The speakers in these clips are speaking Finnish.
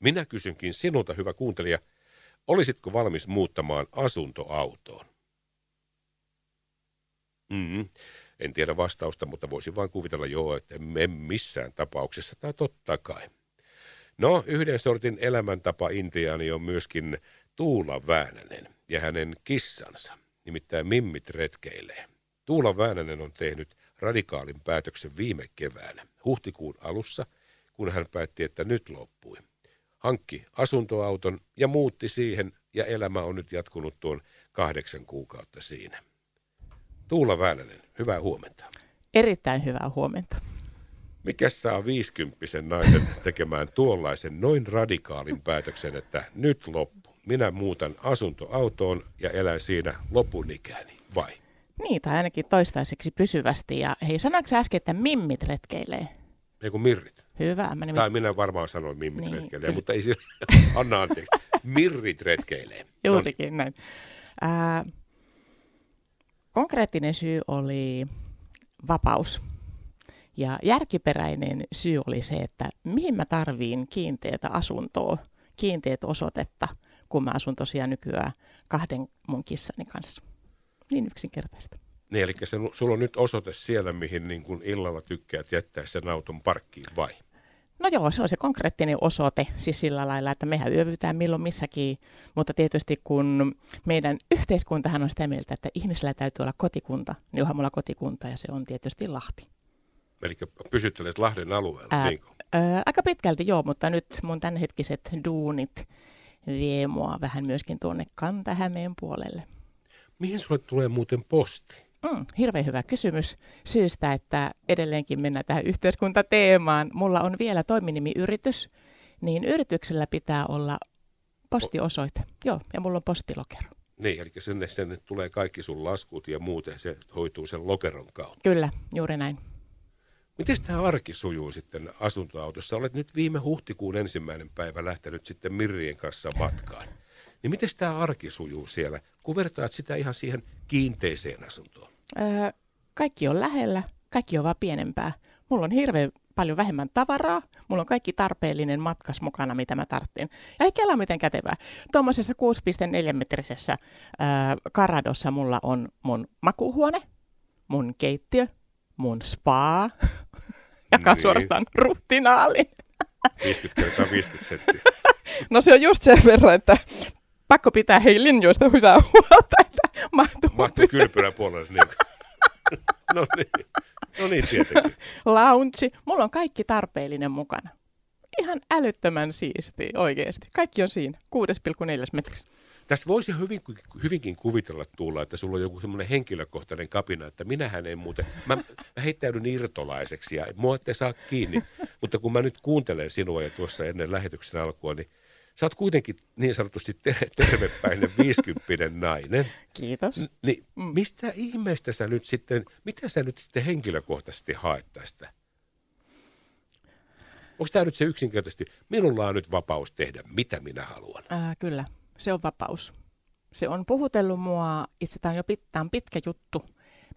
Minä kysynkin sinulta, hyvä kuuntelija, olisitko valmis muuttamaan asuntoautoon? Mm, en tiedä vastausta, mutta voisin vain kuvitella joo, että en missään tapauksessa, tai totta kai. No, yhden sortin elämäntapa Intiaani on myöskin Tuula Väänänen ja hänen kissansa, nimittäin Mimmit retkeilee. Tuula Väänänen on tehnyt radikaalin päätöksen viime keväänä, huhtikuun alussa, kun hän päätti, että nyt loppui. Hankki asuntoauton ja muutti siihen, ja elämä on nyt jatkunut tuon kahdeksan kuukautta siinä. Tuula Väänänen, hyvää huomenta. Erittäin hyvää huomenta. Mikä saa viisikymppisen naisen tekemään tuollaisen noin radikaalin päätöksen, että nyt loppu. Minä muutan asuntoautoon ja elän siinä lopun ikäni, vai? Niin, tai ainakin toistaiseksi pysyvästi. Ja hei, sanoitko äsken, että mimmit retkeilee? Ei kun mirrit. Hyvä. Mä nimet... Tai minä varmaan sanoin mimmit niin, retkeilee, mutta ei se, anna anteeksi. Mirrit retkeilee. Juurikin no. näin. Äh, konkreettinen syy oli vapaus. Ja järkiperäinen syy oli se, että mihin mä tarviin kiinteätä asuntoa, kiinteät osoitetta, kun mä asun tosiaan nykyään kahden mun kissani kanssa. Niin yksinkertaista. Niin, eli se, sulla on nyt osoite siellä, mihin niin kun illalla tykkäät jättää sen auton parkkiin, vai? No joo, se on se konkreettinen osoite, siis sillä lailla, että mehän yövytään milloin missäkin, mutta tietysti kun meidän yhteiskuntahan on sitä mieltä, että ihmisellä täytyy olla kotikunta, niin onhan mulla kotikunta ja se on tietysti Lahti. Eli pysyttelet Lahden alueella, ää, niin ää, Aika pitkälti joo, mutta nyt mun tämänhetkiset duunit vie mua vähän myöskin tuonne Kanta-Hämeen puolelle. Mihin sulle tulee muuten posti? Mm, hirveän hyvä kysymys syystä, että edelleenkin mennään tähän yhteiskuntateemaan. Mulla on vielä toiminimiyritys, niin yrityksellä pitää olla postiosoite. Joo, ja mulla on postilokero. Niin, eli sinne, sinne tulee kaikki sun laskut ja muuten se hoituu sen lokeron kautta. Kyllä, juuri näin. Miten tämä arki sujuu sitten asuntoautossa? Olet nyt viime huhtikuun ensimmäinen päivä lähtenyt sitten Mirrien kanssa matkaan. Niin miten tämä arki sujuu siellä, kun vertaat sitä ihan siihen kiinteiseen asuntoon? Öö, kaikki on lähellä, kaikki on vaan pienempää. Mulla on hirveän paljon vähemmän tavaraa, mulla on kaikki tarpeellinen matkas mukana, mitä mä tarvitsen. Ja ei kelaa miten kätevää. Tuommoisessa 6,4 metrisessä öö, karadossa mulla on mun makuuhuone, mun keittiö, mun spa, joka niin. suorastaan ruhtinaali. 50 kertaa 50 senttiä. No se on just sen verran, että pakko pitää hei linjoista hyvää huolta, mahtuu. Mahtuu kylpylän puolelle. Niin. no niin, no niin tietenkin. Lounge. Mulla on kaikki tarpeellinen mukana. Ihan älyttömän siisti oikeasti. Kaikki on siinä, 6,4 metrissä. Tässä voisi hyvin, hyvinkin kuvitella tulla, että sulla on joku semmoinen henkilökohtainen kapina, että minähän en muuten, mä, mä heittäydyn irtolaiseksi ja mua ette saa kiinni. Mutta kun mä nyt kuuntelen sinua ja tuossa ennen lähetyksen alkua, niin Sä oot kuitenkin niin sanotusti ter- tervepäinen viisikymppinen nainen. Kiitos. N- niin mistä ihmeestä sä nyt sitten, mitä sä nyt sitten henkilökohtaisesti haet tästä? Onko tämä nyt se yksinkertaisesti, minulla on nyt vapaus tehdä mitä minä haluan? Ää, kyllä, se on vapaus. Se on puhutellut mua, itse tämä on jo pit, on pitkä juttu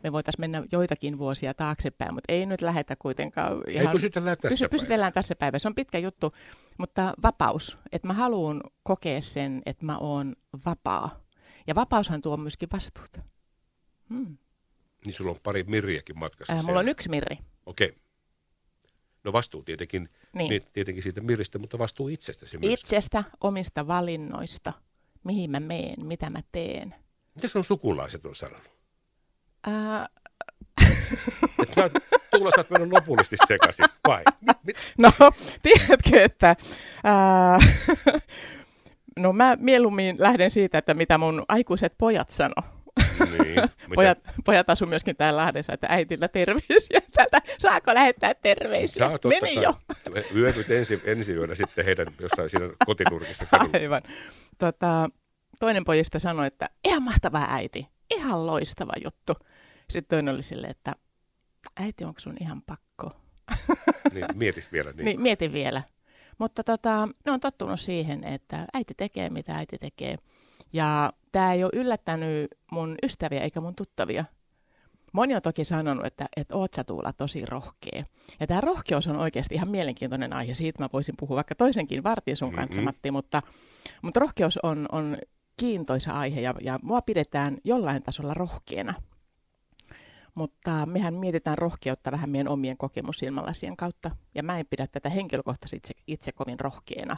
me voitaisiin mennä joitakin vuosia taaksepäin, mutta ei nyt lähetä kuitenkaan. Ihan, ei pysytellään tässä pysy, Pysytellään tässä päivässä. Se on pitkä juttu, mutta vapaus. Että mä haluan kokea sen, että mä oon vapaa. Ja vapaushan tuo myöskin vastuuta. Hmm. Niin sulla on pari mirriäkin matkassa äh, Mulla on yksi mirri. Okei. Okay. No vastuu tietenkin, niin. Niin, tietenkin siitä miristä, mutta vastuu itsestäsi myös. Itsestä, omista valinnoista, mihin mä meen, mitä mä teen. Mitä sun sukulaiset on sanonut? Ää... sä, Tuula, sä oot mennyt lopullisesti sekaisin, vai? Mit? No, tiedätkö, että... Ää... No mä mieluummin lähden siitä, että mitä mun aikuiset pojat sano. Niin, pojat, pojat asu myöskin täällä Lahdessa, että äitillä terveisiä tätä. Saako lähettää terveisiä? Saa, Meni kai. jo. Yövyt ensi, ensi yönä sitten heidän jossain siinä kotinurkissa kadulla. Aivan. Tota, toinen pojista sanoi, että ihan mahtava äiti, ihan loistava juttu. Sitten toinen oli silleen, että äiti, onko sun ihan pakko? niin, mietis vielä. Niin. niin, mietin vielä. Mutta tota, ne on tottunut siihen, että äiti tekee, mitä äiti tekee. Ja tämä ei ole yllättänyt mun ystäviä eikä mun tuttavia. Moni on toki sanonut, että, että oot sä Tuula tosi rohkea. Ja tämä rohkeus on oikeasti ihan mielenkiintoinen aihe. Siitä mä voisin puhua vaikka toisenkin vartin sun kanssa, mm-hmm. Matti, mutta, mutta rohkeus on, on kiintoisa aihe ja, ja mua pidetään jollain tasolla rohkeana. Mutta mehän mietitään rohkeutta vähän meidän omien kokemusilmalasien kautta. Ja mä en pidä tätä henkilökohtaisesti itse, itse kovin rohkeana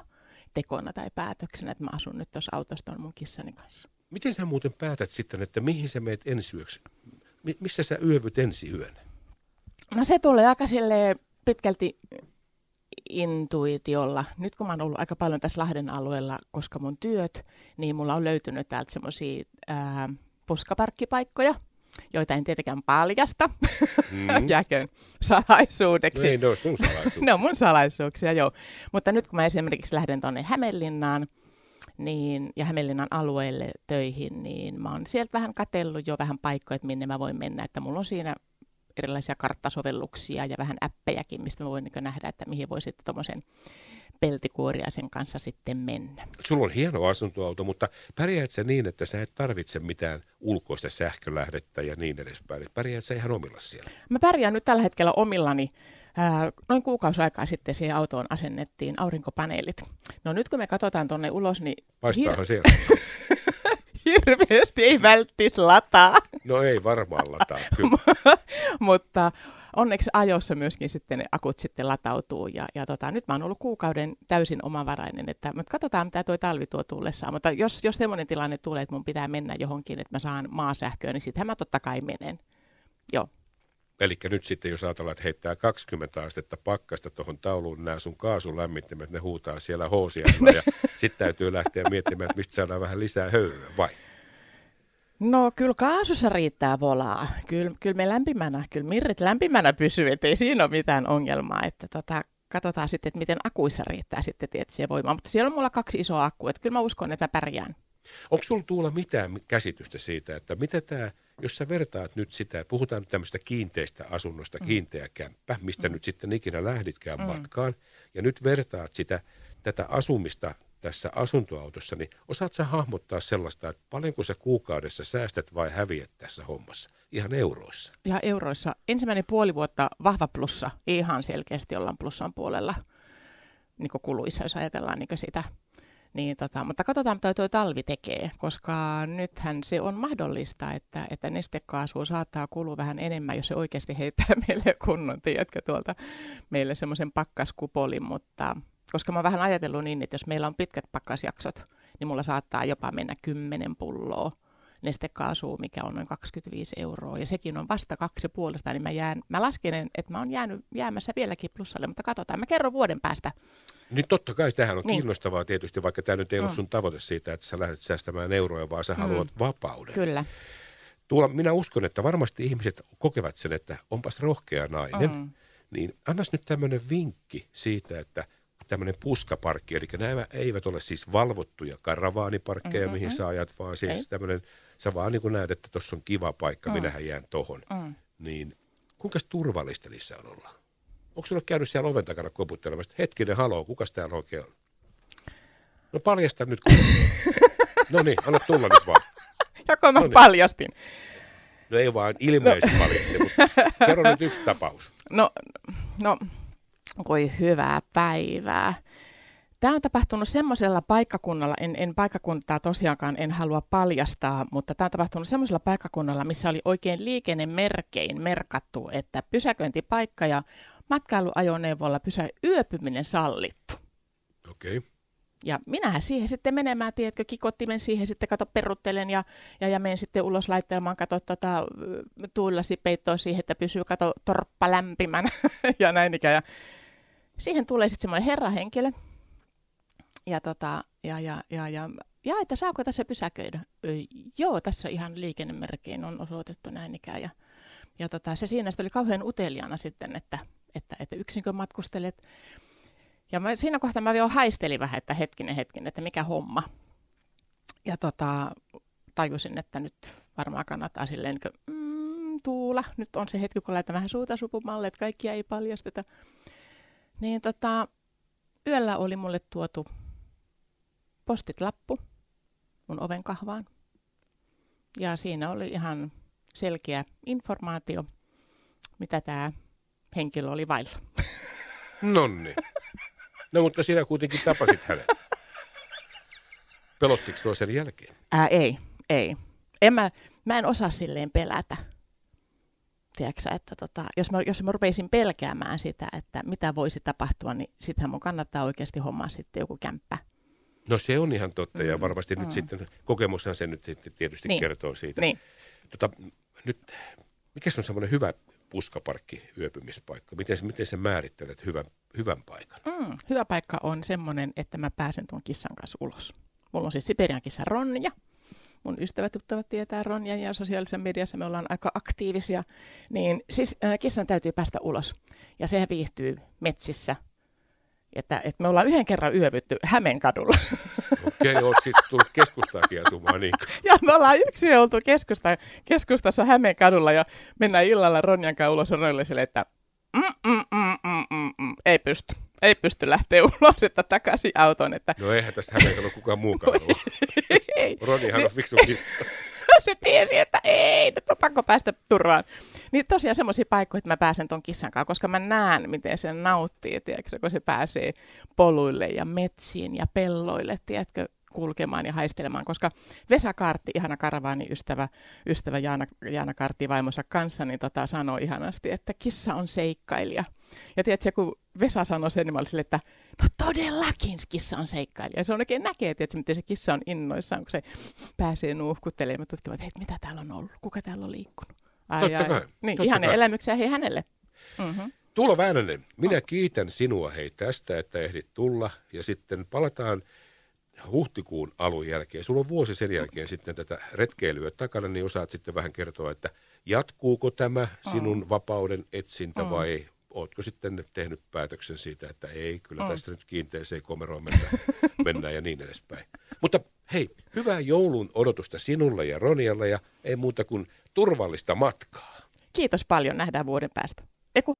tekona tai päätöksenä, että mä asun nyt tuossa autossa mun kissani kanssa. Miten sä muuten päätät sitten, että mihin sä meet ensi yöksi? missä sä yövyt ensi yönä? No se tulee aika pitkälti intuitiolla. Nyt kun mä oon ollut aika paljon tässä Lahden alueella, koska mun työt, niin mulla on löytynyt täältä semmoisia puskaparkkipaikkoja, joita en tietenkään paljasta. Mm. Jääköön salaisuudeksi. No ei, ne on sun salaisuuksia. ne on mun salaisuuksia, joo. Mutta nyt kun mä esimerkiksi lähden tuonne Hämeenlinnaan, niin, ja Hämeenlinnan alueelle töihin, niin mä oon sieltä vähän katellut jo vähän paikkoja, että minne mä voin mennä, että mulla on siinä erilaisia karttasovelluksia ja vähän appejakin, mistä mä voin niin nähdä, että mihin voi sitten tuommoisen peltikuoriaisen kanssa sitten mennä. Sulla on hieno asuntoauto, mutta pärjäät sä niin, että sä et tarvitse mitään ulkoista sähkölähdettä ja niin edespäin. Pärjäät sä ihan omilla siellä? Mä pärjään nyt tällä hetkellä omillani. Noin kuukausi aikaa sitten siihen autoon asennettiin aurinkopaneelit. No nyt kun me katsotaan tuonne ulos, niin... Paistaahan hir- siellä. Hirveästi ei välttis lataa. No ei varmaan lataa, Mutta onneksi ajossa myöskin sitten ne akut sitten latautuu. Ja, ja tota, nyt mä oon ollut kuukauden täysin omavarainen, että mutta katsotaan mitä tuo talvi tuo tullessaan. Mutta jos, jos semmoinen tilanne tulee, että mun pitää mennä johonkin, että mä saan maasähköä, niin sittenhän mä totta kai menen. Joo. Eli nyt sitten, jos ajatellaan, että heittää 20 astetta pakkasta tuohon tauluun nämä sun kaasulämmittimet, ne huutaa siellä hoosia ja sitten täytyy lähteä miettimään, että mistä saadaan vähän lisää höyryä, vai? No kyllä kaasussa riittää volaa. Kyllä, kyllä me lämpimänä, kyllä mirrit lämpimänä pysyy, ettei siinä ole mitään ongelmaa. Että tota, katsotaan sitten, että miten akuissa riittää sitten tietysti voimaa. Mutta siellä on mulla kaksi isoa akkua, että kyllä mä uskon, että mä pärjään. Onko sulla Tuula mitään käsitystä siitä, että mitä tämä, jos sä vertaat nyt sitä, puhutaan nyt tämmöistä kiinteistä asunnosta, mm. kiinteä kämppä, mistä mm. nyt sitten ikinä lähditkään mm. matkaan, ja nyt vertaat sitä, tätä asumista tässä asuntoautossa, niin osaat sä hahmottaa sellaista, että paljonko sä kuukaudessa säästät vai häviät tässä hommassa? Ihan euroissa. Ihan euroissa. Ensimmäinen puoli vuotta vahva plussa, ihan selkeästi ollaan plussan puolella niin kuluissa, jos ajatellaan niin sitä. Niin tota, mutta katsotaan, mitä tuo talvi tekee, koska nythän se on mahdollista, että, että nestekaasu saattaa kulua vähän enemmän, jos se oikeasti heittää meille kunnon, tiedätkö, tuolta meille semmoisen pakkaskupolin, mutta koska mä oon vähän ajatellut niin, että jos meillä on pitkät pakkasjaksot, niin mulla saattaa jopa mennä kymmenen pulloa nestekaasua, mikä on noin 25 euroa, ja sekin on vasta kaksi puolesta, niin mä, jään, mä lasken, että mä oon jäänyt, jäämässä vieläkin plussalle, mutta katsotaan, mä kerron vuoden päästä. Nyt totta kai tähän on niin. kiinnostavaa tietysti, vaikka tämä nyt ei ole mm. sun tavoite siitä, että sä lähdet säästämään euroja, vaan sä mm. haluat vapauden. Kyllä. Tuolla minä uskon, että varmasti ihmiset kokevat sen, että onpas rohkea nainen, mm. niin annas nyt tämmöinen vinkki siitä, että – tämmöinen puskaparkki, eli nämä eivät ole siis valvottuja karavaaniparkkeja, mm-hmm. mihin sä ajat, vaan siis tämmöinen, sä vaan niin näet, että tuossa on kiva paikka, mm. minähän jään tohon. Mm. Niin kuinka turvallista niissä on olla? Onko sulla käynyt siellä oven takana koputtelemassa, hetkinen, haloo, kuka täällä oikein on? No paljasta nyt. no niin, anna tulla nyt vaan. Joko mä no niin. paljastin? No ei vaan ilmeisesti no. paljasti, mutta kerro nyt yksi tapaus. No, no voi hyvää päivää. Tämä on tapahtunut semmoisella paikkakunnalla, en, en paikkakuntaa tosiaankaan en halua paljastaa, mutta tämä on tapahtunut semmoisella paikkakunnalla, missä oli oikein liikennemerkein merkattu, että pysäköintipaikka ja matkailuajoneuvolla pysä yöpyminen sallittu. Okei. Okay. Ja minähän siihen sitten menemään, tiedätkö, kikottimen siihen sitten, kato, peruttelen ja, ja, ja menen sitten ulos laittelemaan, kato, tota, tuillasi peittoa siihen, että pysyy, kato, torppa lämpimänä ja näin ikään. Ja siihen tulee sitten semmoinen herrahenkilö. Ja, tota, ja, ja, ja, ja, ja, että saako tässä pysäköidä? Joo, tässä ihan liikennemerkein on osoitettu näin ikään. Ja, ja tota, se siinä oli kauhean uteliaana sitten, että, että, että yksinkö matkustelet. Ja mä, siinä kohtaa mä vielä haistelin vähän, että hetkinen, hetkinen, että mikä homma. Ja tota, tajusin, että nyt varmaan kannattaa silleen, niin mm, tuula, nyt on se hetki, kun laitan vähän suuta supumalle, että kaikkia ei paljasteta. Niin tota, yöllä oli mulle tuotu postit lappu mun oven kahvaan. Ja siinä oli ihan selkeä informaatio, mitä tämä henkilö oli vailla. Nonni. No mutta sinä kuitenkin tapasit hänen. Pelottiko sinua sen jälkeen? Ää, ei, ei. En mä, mä en osaa silleen pelätä. Tiedätkö, että tota, jos, mä, jos mä rupeisin pelkäämään sitä, että mitä voisi tapahtua, niin sittenhän mun kannattaa oikeasti hommaa sitten joku kämppä. No se on ihan totta ja varmasti mm. nyt sitten, kokemushan se nyt tietysti niin. kertoo siitä. Niin. Tota, nyt, mikä se on semmoinen hyvä puskaparkki yöpymispaikka? Miten, miten sä määrittelet hyvän, hyvän paikan? Mm, hyvä paikka on semmoinen, että mä pääsen tuon kissan kanssa ulos. Mulla on siis Siberian kissa Ronja. Mun ystävät tuttavat tietää Ronja ja sosiaalisessa mediassa me ollaan aika aktiivisia. Niin siis äh, kissan täytyy päästä ulos ja se viihtyy metsissä. Että, että me ollaan yhden kerran yövytty Hämeenkadulla. Okei, oot siis tullut keskustaakin asumaan niin. ja me ollaan yksi yö oltu keskusta, keskustassa Hämeenkadulla ja mennään illalla Ronjan kanssa ulos Ronjalle että mm, mm, mm, mm, mm, mm, ei pysty ei pysty lähteä ulos, että takaisin autoon. Että... No eihän tästä ole kukaan muukaan ollut. Ei. Ronihan on fiksu kissa. se tiesi, että ei, nyt on pakko päästä turvaan. Niin tosiaan semmoisia paikkoja, että mä pääsen ton kissan kanssa, koska mä näen, miten se nauttii, tiedätkö, kun se pääsee poluille ja metsiin ja pelloille, tiedätkö, kulkemaan ja haistelemaan, koska Vesa Kartti, ihana karavaani ystävä, ystävä Jaana, Jaana Kartti vaimonsa kanssa, niin tota, sanoi ihanasti, että kissa on seikkailija. Ja tiedätkö, kun Vesa sanoi sen, niin mä olin että no todellakin kissa on seikkailija. Ja se on oikein näkee, tiedätkö, miten se kissa on innoissaan, kun se pääsee nuuhkuttelemaan. Tutkimaan, että hei, mitä täällä on ollut, kuka täällä on liikkunut. Ai, totta ai. kai. Niin, totta ihan kai. elämyksiä hei hänelle. Mm-hmm. Tuula Väänänen, minä kiitän sinua hei tästä, että ehdit tulla ja sitten palataan huhtikuun alun jälkeen, sulla on vuosi sen jälkeen sitten tätä retkeilyä takana, niin osaat sitten vähän kertoa, että jatkuuko tämä sinun mm. vapauden etsintä mm. vai ootko sitten tehnyt päätöksen siitä, että ei, kyllä mm. tästä nyt kiinteeseen komeroon mennään, mennään ja niin edespäin. Mutta hei, hyvää joulun odotusta sinulle ja Ronialle ja ei muuta kuin turvallista matkaa. Kiitos paljon, nähdään vuoden päästä. Eiku,